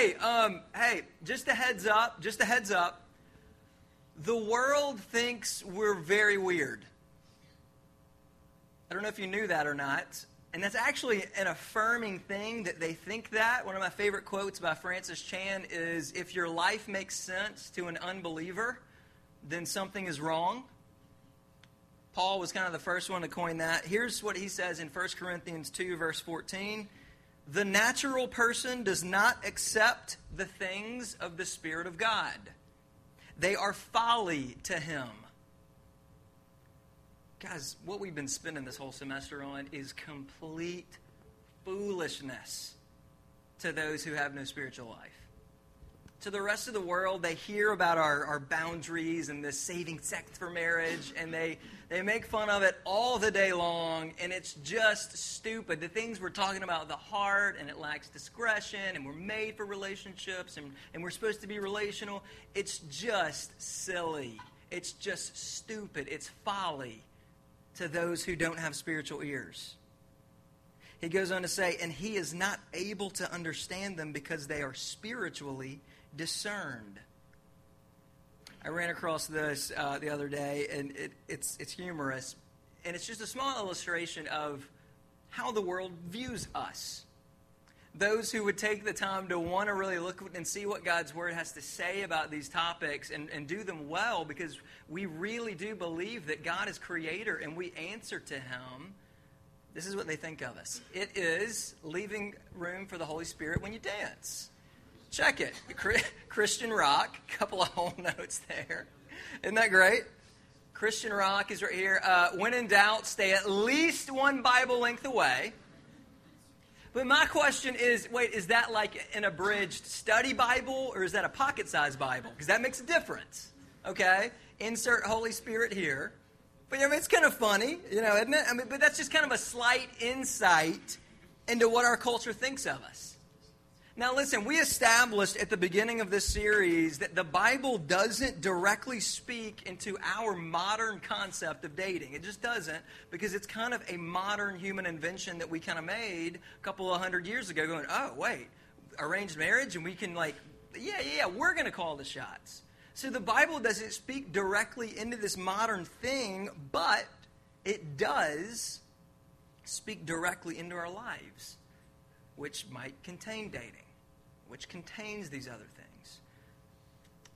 Hey, um, hey, just a heads up, just a heads up. The world thinks we're very weird. I don't know if you knew that or not. And that's actually an affirming thing that they think that. One of my favorite quotes by Francis Chan is If your life makes sense to an unbeliever, then something is wrong. Paul was kind of the first one to coin that. Here's what he says in 1 Corinthians 2, verse 14 The natural person does not accept the things of the Spirit of God, they are folly to him Guys, what we've been spending this whole semester on is complete foolishness to those who have no spiritual life. To the rest of the world, they hear about our, our boundaries and this saving sex for marriage, and they, they make fun of it all the day long, and it's just stupid. The things we're talking about, the heart, and it lacks discretion, and we're made for relationships, and, and we're supposed to be relational, it's just silly. It's just stupid. It's folly to those who don't have spiritual ears. He goes on to say, and he is not able to understand them because they are spiritually discerned. I ran across this uh, the other day, and it, it's, it's humorous. And it's just a small illustration of how the world views us those who would take the time to want to really look and see what God's Word has to say about these topics and, and do them well because we really do believe that God is creator and we answer to Him. This is what they think of us it is leaving room for the Holy Spirit when you dance. Check it. Christian rock, a couple of whole notes there. Isn't that great? Christian rock is right here. Uh, when in doubt, stay at least one Bible length away. But my question is wait, is that like an abridged study Bible or is that a pocket sized Bible? Because that makes a difference. Okay? Insert Holy Spirit here. But I mean, it's kind of funny, you know, isn't it? I mean, but that's just kind of a slight insight into what our culture thinks of us. Now, listen, we established at the beginning of this series that the Bible doesn't directly speak into our modern concept of dating. It just doesn't, because it's kind of a modern human invention that we kind of made a couple of hundred years ago, going, oh, wait, arranged marriage, and we can, like, yeah, yeah, we're going to call the shots. So the Bible doesn't speak directly into this modern thing, but it does speak directly into our lives which might contain dating, which contains these other things.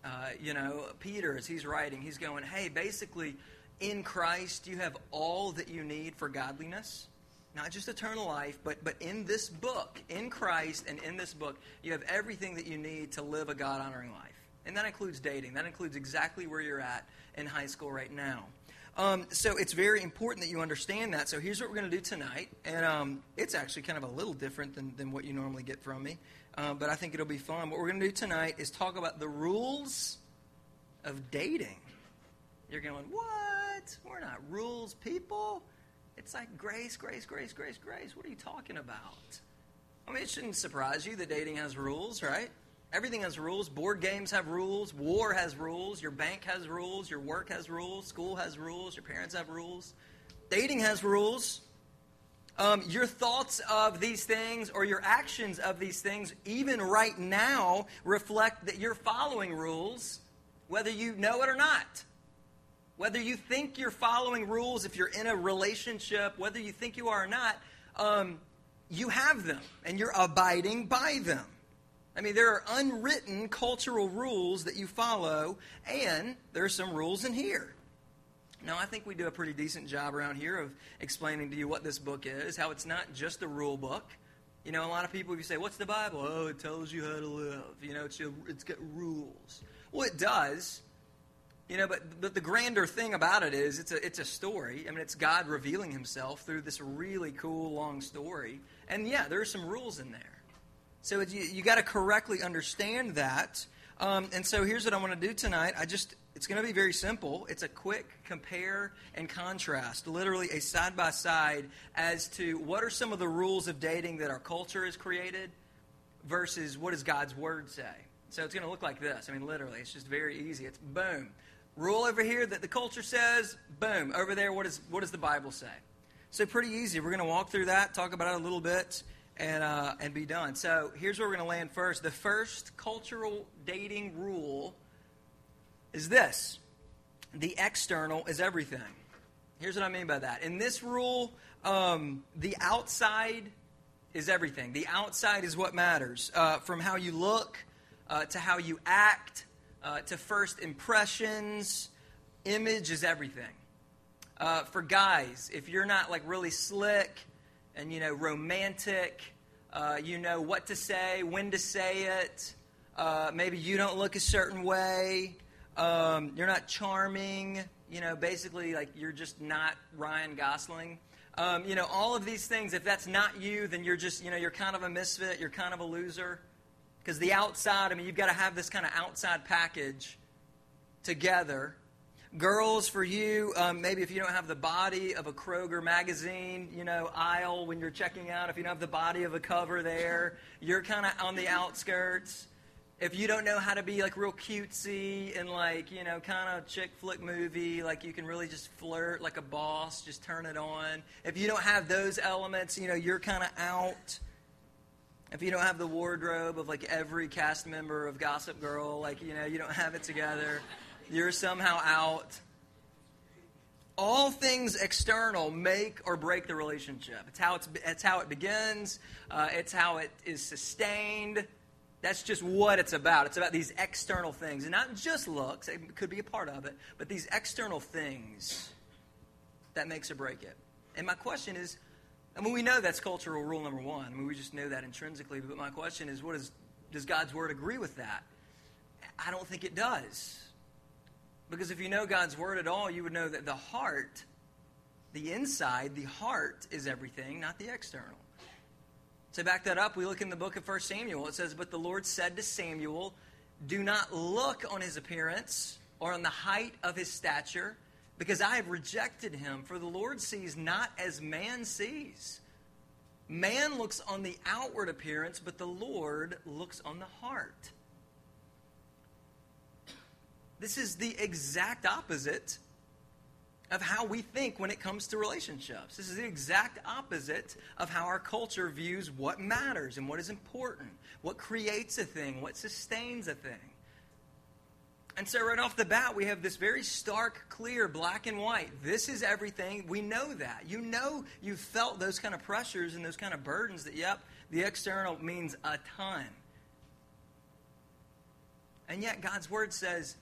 Uh, you know, Peter, as he's writing, he's going, hey, basically, in Christ, you have all that you need for godliness. Not just eternal life, but, but in this book, in Christ and in this book, you have everything that you need to live a God honoring life. And that includes dating. That includes exactly where you're at in high school right now. Um, so it's very important that you understand that. So here's what we're going to do tonight. And um, it's actually kind of a little different than, than what you normally get from me. Uh, but I think it'll be fun. What we're going to do tonight is talk about the rules of dating. You're going, what? We're not rules people. It's like grace, grace, grace, grace, grace. What are you talking about? I mean, it shouldn't surprise you that dating has rules, right? Everything has rules. Board games have rules. War has rules. Your bank has rules. Your work has rules. School has rules. Your parents have rules. Dating has rules. Um, your thoughts of these things or your actions of these things, even right now, reflect that you're following rules, whether you know it or not. Whether you think you're following rules if you're in a relationship, whether you think you are or not, um, you have them and you're abiding by them. I mean, there are unwritten cultural rules that you follow, and there are some rules in here. Now, I think we do a pretty decent job around here of explaining to you what this book is, how it's not just a rule book. You know, a lot of people, if you say, What's the Bible? Oh, it tells you how to live. You know, it's, it's got rules. Well, it does. You know, but, but the grander thing about it is it's a, it's a story. I mean, it's God revealing himself through this really cool, long story. And yeah, there are some rules in there. So you, you got to correctly understand that. Um, and so here's what I want to do tonight. I just it's going to be very simple. It's a quick compare and contrast, literally a side by side as to what are some of the rules of dating that our culture has created versus what does God's word say. So it's going to look like this. I mean, literally, it's just very easy. It's boom. Rule over here that the culture says, boom. Over there, what, is, what does the Bible say? So pretty easy. We're going to walk through that, talk about it a little bit. And, uh, and be done. So here's where we're going to land first. The first cultural dating rule is this the external is everything. Here's what I mean by that. In this rule, um, the outside is everything. The outside is what matters. Uh, from how you look uh, to how you act uh, to first impressions, image is everything. Uh, for guys, if you're not like really slick and you know romantic, uh, you know what to say, when to say it. Uh, maybe you don't look a certain way. Um, you're not charming. You know, basically, like you're just not Ryan Gosling. Um, you know, all of these things. If that's not you, then you're just, you know, you're kind of a misfit. You're kind of a loser. Because the outside, I mean, you've got to have this kind of outside package together. Girls, for you, um, maybe if you don't have the body of a Kroger magazine, you know, aisle when you're checking out, if you don't have the body of a cover there, you're kind of on the outskirts. If you don't know how to be like real cutesy and like you know kind of chick flick movie like you can really just flirt like a boss just turn it on. If you don't have those elements you know you're kind of out. If you don't have the wardrobe of like every cast member of gossip girl like you know you don't have it together you're somehow out all things external make or break the relationship it's how it's, it's how it begins uh, it's how it is sustained that's just what it's about. It's about these external things. And not just looks, it could be a part of it, but these external things that makes or break it. And my question is I mean, we know that's cultural rule number one. I mean, we just know that intrinsically. But my question is, what is, does God's word agree with that? I don't think it does. Because if you know God's word at all, you would know that the heart, the inside, the heart is everything, not the external. To back that up, we look in the book of 1 Samuel. It says, But the Lord said to Samuel, Do not look on his appearance or on the height of his stature, because I have rejected him. For the Lord sees not as man sees. Man looks on the outward appearance, but the Lord looks on the heart. This is the exact opposite of how we think when it comes to relationships. This is the exact opposite of how our culture views what matters and what is important, what creates a thing, what sustains a thing. And so, right off the bat, we have this very stark, clear, black and white. This is everything. We know that. You know you've felt those kind of pressures and those kind of burdens that, yep, the external means a ton. And yet, God's word says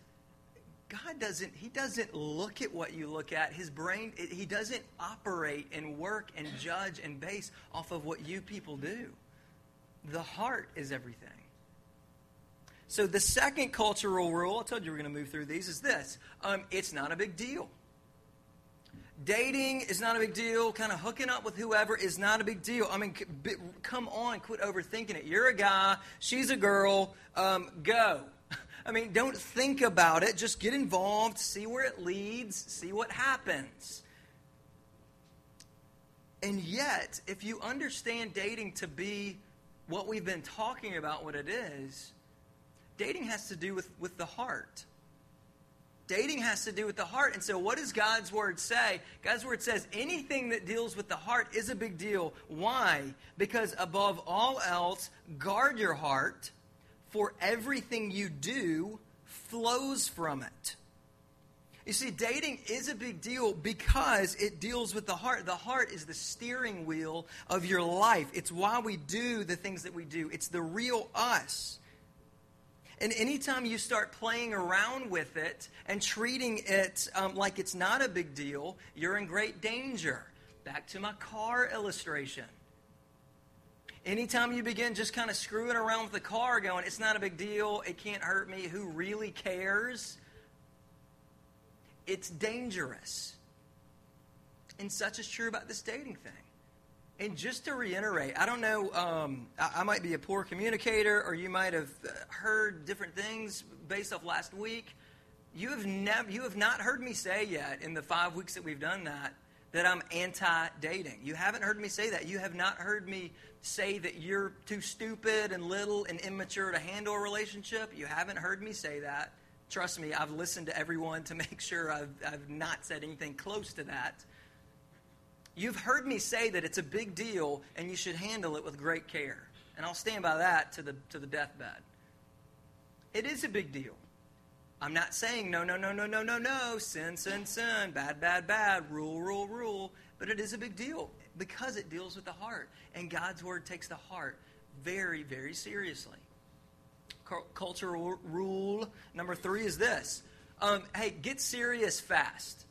God doesn't, he doesn't look at what you look at. His brain, he doesn't operate and work and judge and base off of what you people do. The heart is everything. So the second cultural rule, I told you we are going to move through these, is this. Um, it's not a big deal. Dating is not a big deal. Kind of hooking up with whoever is not a big deal. I mean, come on, quit overthinking it. You're a guy, she's a girl, um, go. I mean, don't think about it. Just get involved, see where it leads, see what happens. And yet, if you understand dating to be what we've been talking about, what it is, dating has to do with, with the heart. Dating has to do with the heart. And so, what does God's word say? God's word says anything that deals with the heart is a big deal. Why? Because above all else, guard your heart for everything you do flows from it. You see, dating is a big deal because it deals with the heart. The heart is the steering wheel of your life. It's why we do the things that we do, it's the real us. And anytime you start playing around with it and treating it um, like it's not a big deal, you're in great danger. Back to my car illustration. Anytime you begin just kind of screwing around with the car, going, it's not a big deal, it can't hurt me, who really cares? It's dangerous. And such is true about this dating thing. And just to reiterate, I don't know, um, I, I, might be a poor communicator, or you might have uh, heard different things based off last week. You have, never, you have not heard me say yet in the five weeks that we've done that that I'm anti dating. You haven't heard me say that. You have not heard me say that you're too stupid and little and immature to handle a relationship. You haven't heard me say that. Trust me, I've listened to everyone to make sure I've, I've not said anything close to that. You've heard me say that it's a big deal and you should handle it with great care. And I'll stand by that to the, to the deathbed. It is a big deal. I'm not saying no, no, no, no, no, no, no, sin, sin, sin, bad, bad, bad, rule, rule, rule. But it is a big deal because it deals with the heart. And God's word takes the heart very, very seriously. Cultural rule number three is this um, hey, get serious fast.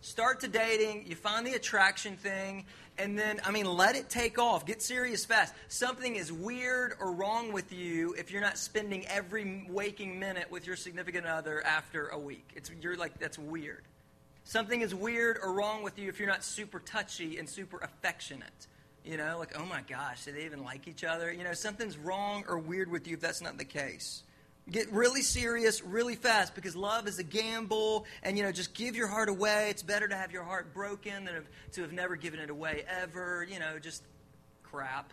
Start to dating, you find the attraction thing, and then, I mean, let it take off. Get serious fast. Something is weird or wrong with you if you're not spending every waking minute with your significant other after a week. It's, you're like, that's weird. Something is weird or wrong with you if you're not super touchy and super affectionate. You know, like, oh my gosh, do they even like each other? You know, something's wrong or weird with you if that's not the case. Get really serious really fast because love is a gamble, and you know, just give your heart away. It's better to have your heart broken than to have never given it away ever. You know, just crap.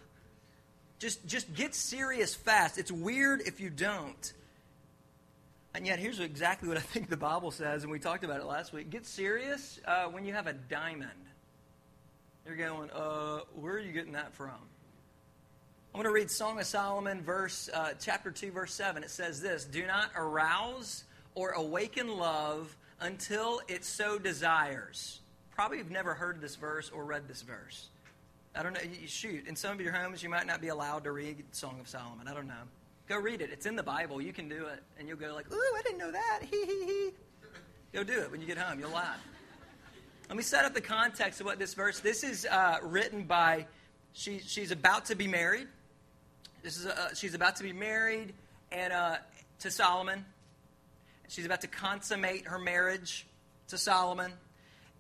Just, just get serious fast. It's weird if you don't. And yet, here's exactly what I think the Bible says, and we talked about it last week. Get serious uh, when you have a diamond. You're going, uh, where are you getting that from? I'm going to read Song of Solomon, verse uh, chapter two, verse seven. It says this: "Do not arouse or awaken love until it so desires." Probably you've never heard this verse or read this verse. I don't know. Shoot. In some of your homes, you might not be allowed to read Song of Solomon. I don't know. Go read it. It's in the Bible. You can do it, and you'll go like, "Ooh, I didn't know that." Hee hee hee. Go do it when you get home. You'll laugh. Let me set up the context of what this verse. This is uh, written by. She, she's about to be married. This is a, she's about to be married and uh, to Solomon. She's about to consummate her marriage to Solomon.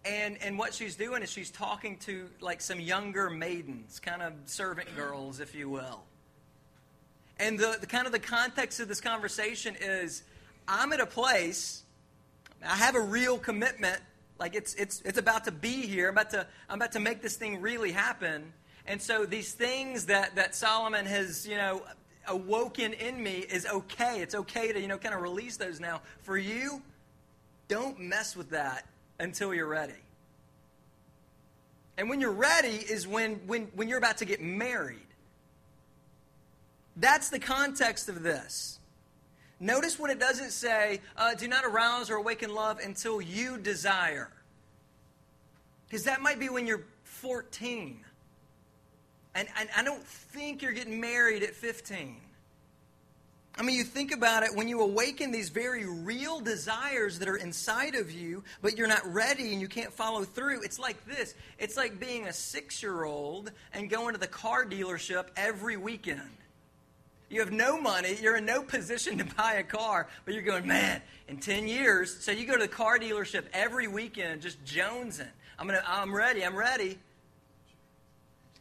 And, and what she's doing is she's talking to like some younger maidens, kind of servant girls, if you will. And the, the kind of the context of this conversation is I'm at a place, I have a real commitment like it's it's it's about to be here. I'm about to I'm about to make this thing really happen. And so these things that that Solomon has, you know, awoken in me is okay. It's okay to, you know, kind of release those now. For you, don't mess with that until you're ready. And when you're ready is when when when you're about to get married. That's the context of this. Notice when it doesn't say, uh, do not arouse or awaken love until you desire. Because that might be when you're 14. And, and I don't think you're getting married at 15. I mean, you think about it, when you awaken these very real desires that are inside of you, but you're not ready and you can't follow through, it's like this. It's like being a six year old and going to the car dealership every weekend. You have no money. You're in no position to buy a car, but you're going, man, in 10 years. So you go to the car dealership every weekend just jonesing. I'm, gonna, I'm ready. I'm ready.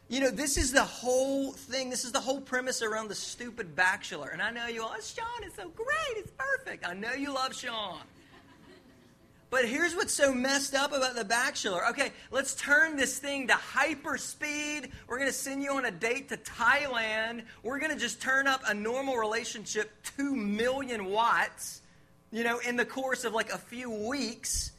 You know, this is the whole thing. This is the whole premise around the stupid bachelor. And I know you all, oh, Sean is so great. It's perfect. I know you love Sean. But here's what's so messed up about The Bachelor. Okay, let's turn this thing to hyper speed. We're going to send you on a date to Thailand. We're going to just turn up a normal relationship 2 million watts, you know, in the course of like a few weeks.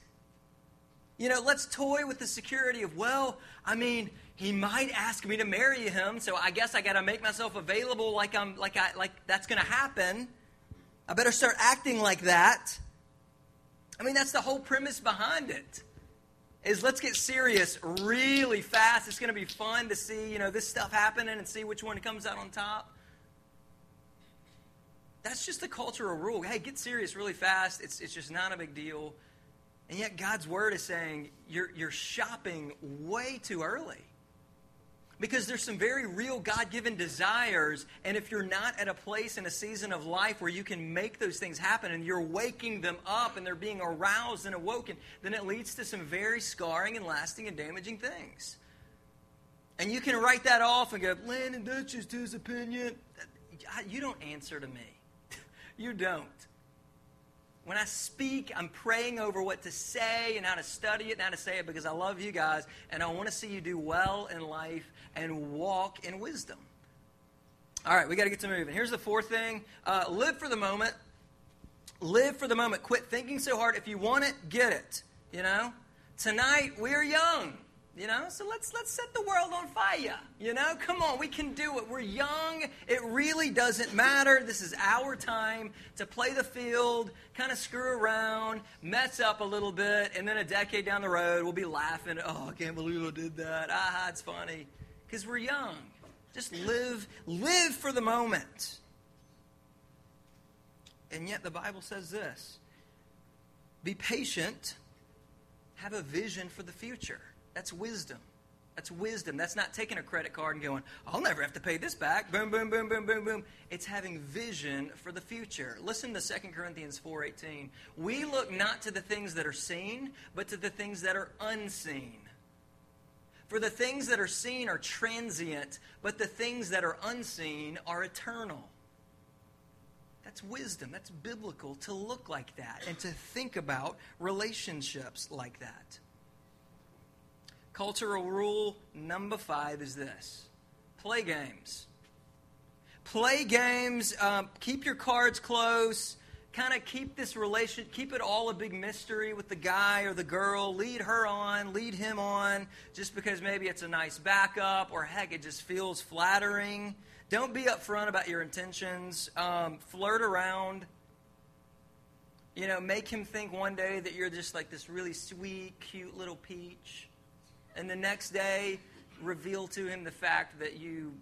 You know, let's toy with the security of, well, I mean, he might ask me to marry him, so I guess I got to make myself available like I'm like I like that's going to happen. I better start acting like that. I mean, that's the whole premise behind it. Is let's get serious really fast. It's going to be fun to see, you know, this stuff happening and see which one comes out on top. That's just the cultural rule. Hey, get serious really fast. It's, it's just not a big deal. And yet God's word is saying you're, you're shopping way too early because there's some very real God given desires. And if you're not at a place in a season of life where you can make those things happen and you're waking them up and they're being aroused and awoken, then it leads to some very scarring and lasting and damaging things. And you can write that off and go, Landon, that's just his opinion. You don't answer to me. you don't. When I speak, I'm praying over what to say and how to study it and how to say it because I love you guys and I want to see you do well in life and walk in wisdom. All right, we got to get to moving. Here's the fourth thing uh, live for the moment. Live for the moment. Quit thinking so hard. If you want it, get it. You know? Tonight, we're young. You know, so let's let's set the world on fire. You know, come on, we can do it. We're young. It really doesn't matter. This is our time to play the field, kind of screw around, mess up a little bit, and then a decade down the road, we'll be laughing. Oh, I can't believe I did that. Ah, it's funny because we're young. Just live, live for the moment. And yet, the Bible says this: Be patient. Have a vision for the future. That's wisdom. That's wisdom. That's not taking a credit card and going, I'll never have to pay this back. Boom, boom, boom, boom, boom, boom. It's having vision for the future. Listen to 2 Corinthians 4.18. We look not to the things that are seen, but to the things that are unseen. For the things that are seen are transient, but the things that are unseen are eternal. That's wisdom. That's biblical to look like that and to think about relationships like that. Cultural rule number five is this play games. Play games, um, keep your cards close, kind of keep this relation, keep it all a big mystery with the guy or the girl. Lead her on, lead him on, just because maybe it's a nice backup or heck, it just feels flattering. Don't be upfront about your intentions. Um, flirt around. You know, make him think one day that you're just like this really sweet, cute little peach and the next day reveal to him the fact that you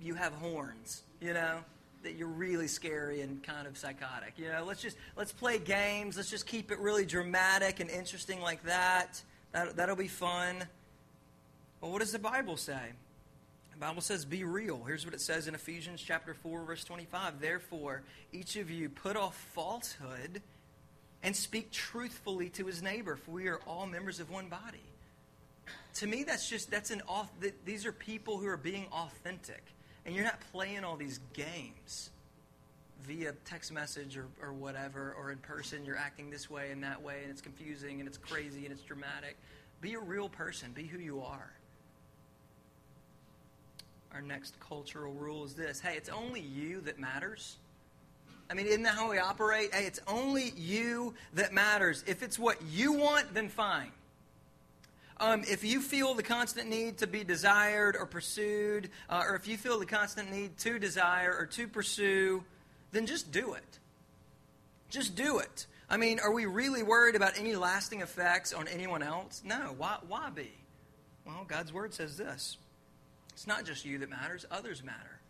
you have horns, you know, that you're really scary and kind of psychotic. You know, let's just let's play games. Let's just keep it really dramatic and interesting like that. that that'll be fun. Well, what does the Bible say? The Bible says, be real. Here's what it says in Ephesians chapter 4, verse 25. Therefore, each of you put off falsehood and speak truthfully to his neighbor, for we are all members of one body to me, that's just, that's an these are people who are being authentic. And you're not playing all these games via text message or, or whatever, or in person, you're acting this way and that way, and it's confusing and it's crazy and it's dramatic. Be a real person, be who you are. Our next cultural rule is this hey, it's only you that matters. I mean, isn't that how we operate? Hey, it's only you that matters. If it's what you want, then fine. Um, if you feel the constant need to be desired or pursued, uh, or if you feel the constant need to desire or to pursue, then just do it. Just do it. I mean, are we really worried about any lasting effects on anyone else? No. Why, why be? Well, God's Word says this it's not just you that matters, others matter.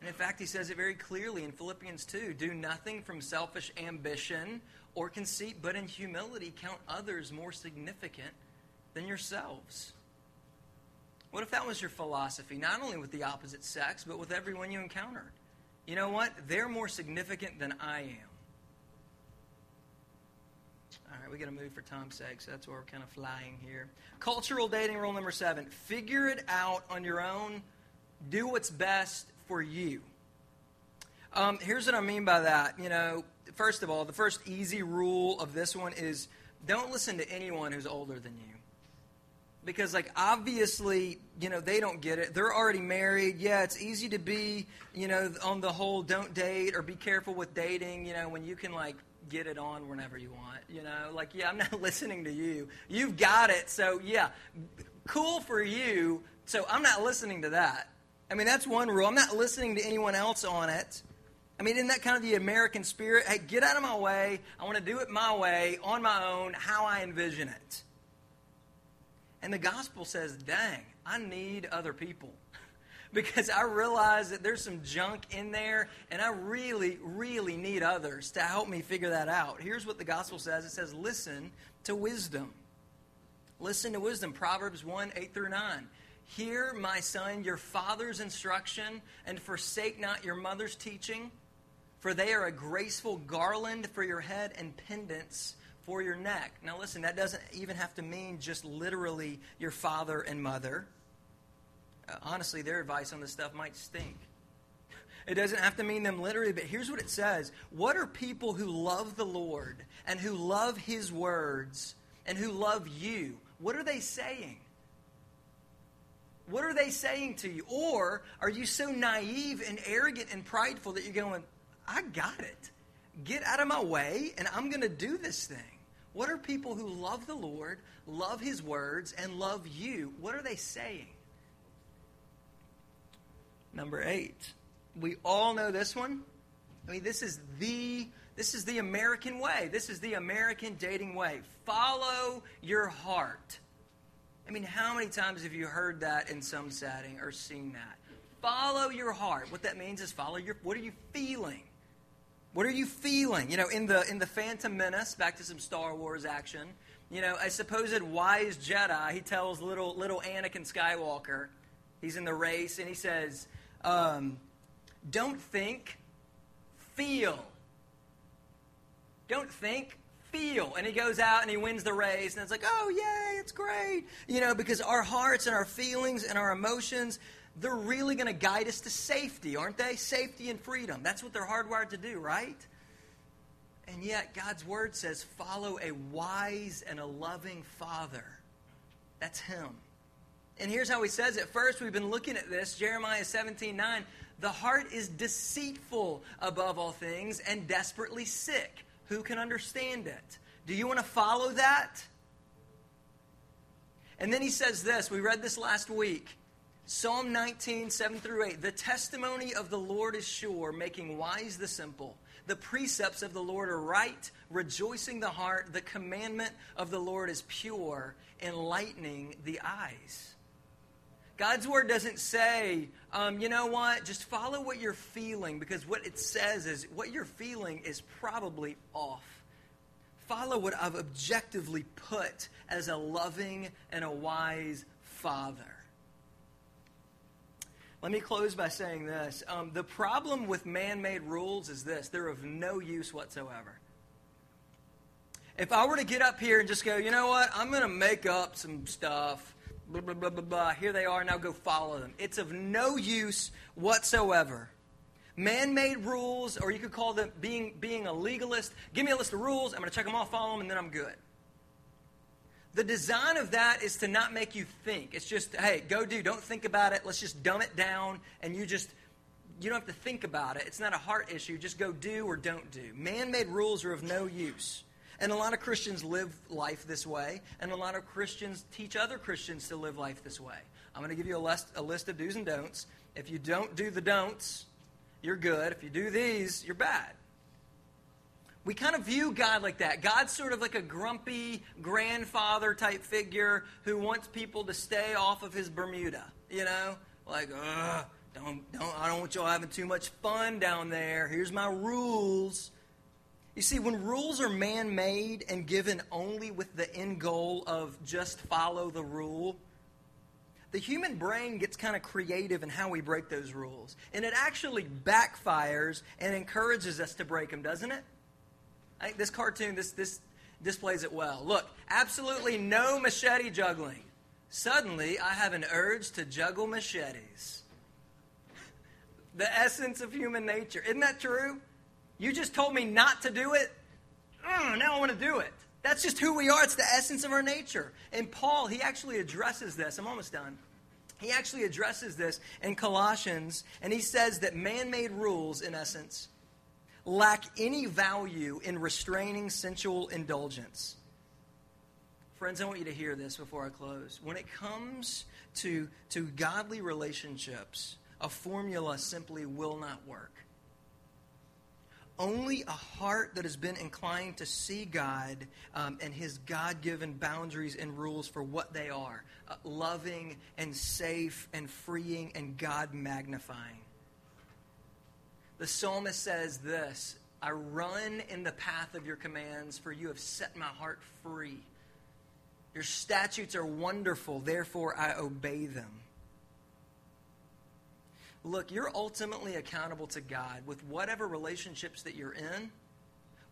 And in fact, he says it very clearly in Philippians 2 do nothing from selfish ambition or conceit, but in humility count others more significant than yourselves. What if that was your philosophy, not only with the opposite sex, but with everyone you encountered? You know what? They're more significant than I am. All right, we got to move for time's sake, so that's where we're kind of flying here. Cultural dating rule number seven figure it out on your own, do what's best for you. Um, here's what I mean by that. You know, first of all, the first easy rule of this one is don't listen to anyone who's older than you because like obviously you know they don't get it. They're already married. Yeah it's easy to be you know on the whole don't date or be careful with dating you know when you can like get it on whenever you want you know? Like yeah i'm not listening to you. You've got it. So yeah cool for you. So i'm not listening to that. I mean that's one rule. I'm not listening to anyone else on it. I mean, isn't that kind of the American spirit? Hey, get out of my way. I want to do it my way, on my own, how I envision it. And the gospel says, dang, I need other people. because I realize that there's some junk in there, and I really, really need others to help me figure that out. Here's what the gospel says it says, listen to wisdom. Listen to wisdom. Proverbs 1 8 through 9. Hear, my son, your father's instruction, and forsake not your mother's teaching, for they are a graceful garland for your head and pendants for your neck. Now, listen, that doesn't even have to mean just literally your father and mother. Uh, honestly, their advice on this stuff might stink. It doesn't have to mean them literally, but here's what it says What are people who love the Lord and who love His words and who love you? What are they saying? What are they saying to you? Or are you so naive and arrogant and prideful that you're going, I got it. Get out of my way, and I'm going to do this thing. What are people who love the Lord, love His words, and love you? What are they saying? Number eight. We all know this one. I mean, this is the this is the American way. This is the American dating way. Follow your heart. I mean, how many times have you heard that in some setting or seen that? Follow your heart. What that means is follow your what are you feeling? What are you feeling? You know, in the in the Phantom Menace, back to some Star Wars action. You know, a supposed wise Jedi, he tells little little Anakin Skywalker, he's in the race, and he says, um, "Don't think, feel. Don't think, feel." And he goes out and he wins the race, and it's like, "Oh yay, it's great!" You know, because our hearts and our feelings and our emotions they're really going to guide us to safety, aren't they? Safety and freedom. That's what they're hardwired to do, right? And yet, God's word says, follow a wise and a loving father. That's him. And here's how he says it. First, we've been looking at this Jeremiah 17 9. The heart is deceitful above all things and desperately sick. Who can understand it? Do you want to follow that? And then he says this. We read this last week. Psalm 19, 7 through 8. The testimony of the Lord is sure, making wise the simple. The precepts of the Lord are right, rejoicing the heart. The commandment of the Lord is pure, enlightening the eyes. God's word doesn't say, um, you know what, just follow what you're feeling, because what it says is what you're feeling is probably off. Follow what I've objectively put as a loving and a wise father. Let me close by saying this. Um, the problem with man made rules is this they're of no use whatsoever. If I were to get up here and just go, you know what, I'm going to make up some stuff, blah, blah, blah, blah, blah, here they are, now go follow them. It's of no use whatsoever. Man made rules, or you could call them being, being a legalist. Give me a list of rules, I'm going to check them off, follow them, and then I'm good. The design of that is to not make you think. It's just, hey, go do. Don't think about it. Let's just dumb it down, and you just you don't have to think about it. It's not a heart issue. Just go do or don't do. Man-made rules are of no use. And a lot of Christians live life this way, and a lot of Christians teach other Christians to live life this way. I'm going to give you a list, a list of do's and don'ts. If you don't do the don'ts, you're good. If you do these, you're bad we kind of view God like that. God's sort of like a grumpy grandfather type figure who wants people to stay off of his Bermuda. You know, like, Ugh, don't, don't, I don't want y'all having too much fun down there. Here's my rules. You see, when rules are man made and given only with the end goal of just follow the rule, the human brain gets kind of creative in how we break those rules. And it actually backfires and encourages us to break them, doesn't it? I think this cartoon, this, this displays it well. Look, absolutely no machete juggling. Suddenly, I have an urge to juggle machetes. The essence of human nature. Isn't that true? You just told me not to do it. Mm, now I want to do it. That's just who we are. It's the essence of our nature. And Paul, he actually addresses this. I'm almost done. He actually addresses this in Colossians, and he says that man made rules, in essence, lack any value in restraining sensual indulgence. Friends, I want you to hear this before I close. When it comes to, to godly relationships, a formula simply will not work. Only a heart that has been inclined to see God um, and His God given boundaries and rules for what they are uh, loving and safe and freeing and God magnifying the psalmist says this I run in the path of your commands, for you have set my heart free. Your statutes are wonderful, therefore I obey them. Look, you're ultimately accountable to God with whatever relationships that you're in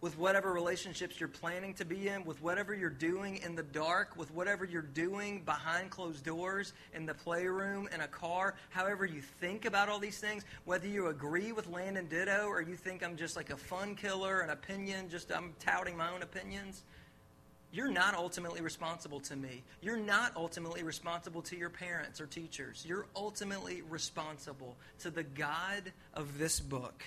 with whatever relationships you're planning to be in, with whatever you're doing in the dark, with whatever you're doing behind closed doors, in the playroom, in a car, however you think about all these things, whether you agree with Landon Ditto or you think I'm just like a fun killer, an opinion, just I'm touting my own opinions. You're not ultimately responsible to me. You're not ultimately responsible to your parents or teachers. You're ultimately responsible to the God of this book.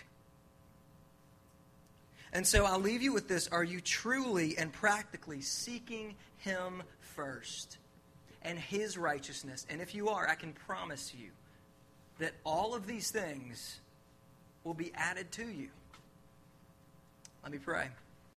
And so I'll leave you with this. Are you truly and practically seeking Him first and His righteousness? And if you are, I can promise you that all of these things will be added to you. Let me pray.